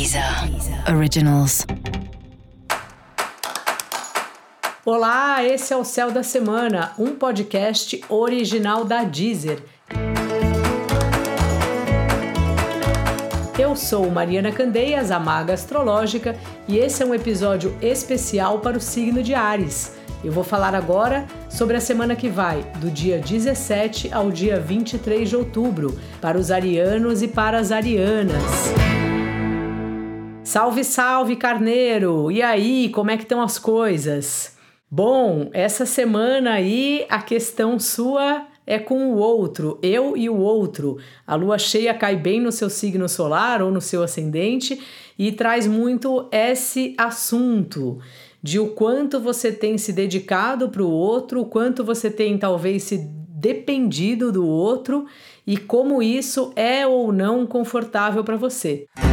Deezer Originals. Olá, esse é o Céu da Semana, um podcast original da Deezer. Eu sou Mariana Candeias, a maga astrológica, e esse é um episódio especial para o signo de Ares. Eu vou falar agora sobre a semana que vai, do dia 17 ao dia 23 de outubro, para os arianos e para as arianas. Salve, salve, carneiro! E aí, como é que estão as coisas? Bom, essa semana aí a questão sua é com o outro, eu e o outro. A lua cheia cai bem no seu signo solar ou no seu ascendente e traz muito esse assunto de o quanto você tem se dedicado para o outro, o quanto você tem talvez se dependido do outro e como isso é ou não confortável para você. Então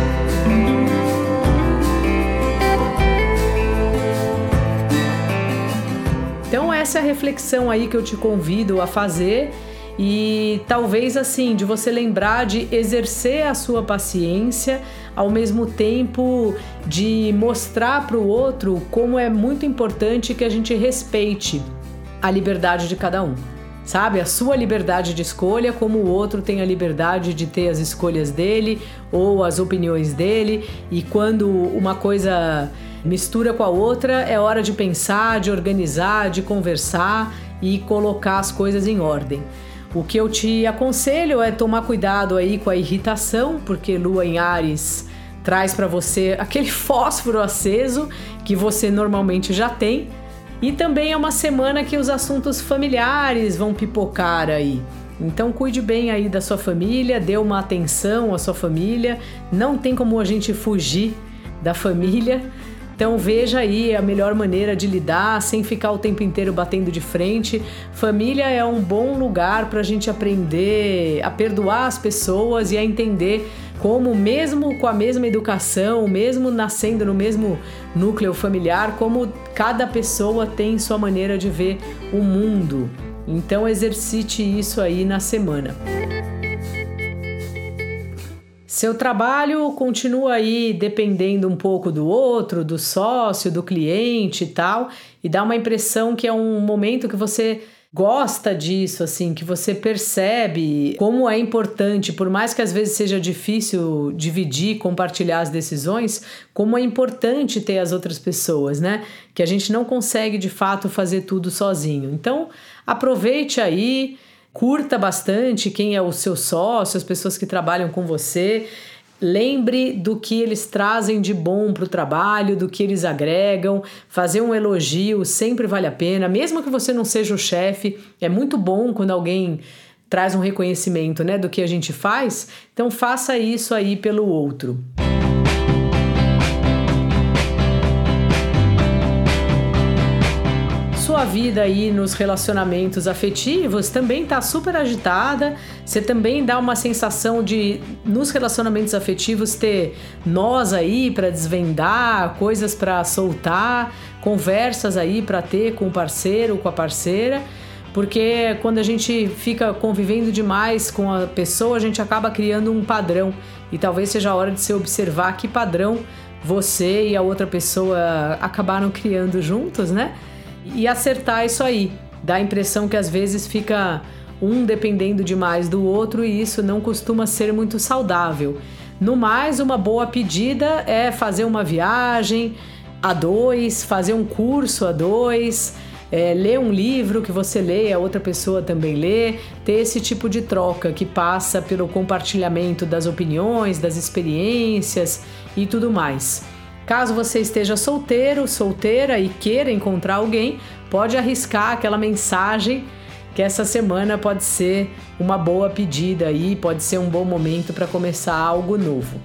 essa é a reflexão aí que eu te convido a fazer e talvez assim, de você lembrar de exercer a sua paciência, ao mesmo tempo de mostrar para o outro como é muito importante que a gente respeite a liberdade de cada um. Sabe, a sua liberdade de escolha, como o outro tem a liberdade de ter as escolhas dele ou as opiniões dele, e quando uma coisa mistura com a outra, é hora de pensar, de organizar, de conversar e colocar as coisas em ordem. O que eu te aconselho é tomar cuidado aí com a irritação, porque Lua em Ares traz para você aquele fósforo aceso que você normalmente já tem. E também é uma semana que os assuntos familiares vão pipocar aí. Então cuide bem aí da sua família, dê uma atenção à sua família. Não tem como a gente fugir da família. Então veja aí a melhor maneira de lidar sem ficar o tempo inteiro batendo de frente. Família é um bom lugar para a gente aprender a perdoar as pessoas e a entender como mesmo com a mesma educação, mesmo nascendo no mesmo núcleo familiar, como cada pessoa tem sua maneira de ver o mundo. Então exercite isso aí na semana. Seu trabalho continua aí dependendo um pouco do outro, do sócio, do cliente e tal, e dá uma impressão que é um momento que você gosta disso, assim, que você percebe como é importante, por mais que às vezes seja difícil dividir, compartilhar as decisões, como é importante ter as outras pessoas, né? Que a gente não consegue de fato fazer tudo sozinho. Então, aproveite aí curta bastante quem é o seu sócio, as pessoas que trabalham com você. Lembre do que eles trazem de bom para o trabalho, do que eles agregam. Fazer um elogio sempre vale a pena, mesmo que você não seja o chefe. É muito bom quando alguém traz um reconhecimento né, do que a gente faz. Então, faça isso aí pelo outro. Sua vida aí nos relacionamentos afetivos também tá super agitada. Você também dá uma sensação de nos relacionamentos afetivos ter nós aí para desvendar, coisas para soltar, conversas aí para ter com o parceiro, com a parceira porque quando a gente fica convivendo demais com a pessoa, a gente acaba criando um padrão e talvez seja a hora de se observar que padrão você e a outra pessoa acabaram criando juntos, né? E acertar isso aí. Dá a impressão que às vezes fica um dependendo demais do outro e isso não costuma ser muito saudável. No mais, uma boa pedida é fazer uma viagem a dois, fazer um curso a dois, é, ler um livro que você lê, a outra pessoa também lê, ter esse tipo de troca que passa pelo compartilhamento das opiniões, das experiências e tudo mais. Caso você esteja solteiro, solteira e queira encontrar alguém, pode arriscar aquela mensagem que essa semana pode ser uma boa pedida aí, pode ser um bom momento para começar algo novo.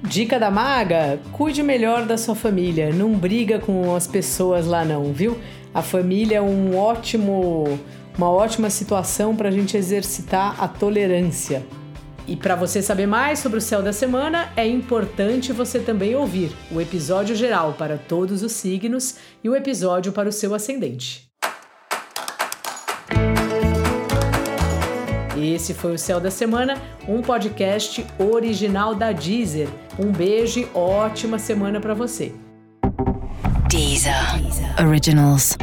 Dica da maga: cuide melhor da sua família, não briga com as pessoas lá não, viu? A família é um ótimo, uma ótima situação para a gente exercitar a tolerância. E para você saber mais sobre o céu da semana, é importante você também ouvir o episódio geral para todos os signos e o episódio para o seu ascendente. Esse foi o Céu da Semana, um podcast original da Deezer. Um beijo e ótima semana para você. Deezer. Deezer. Originals.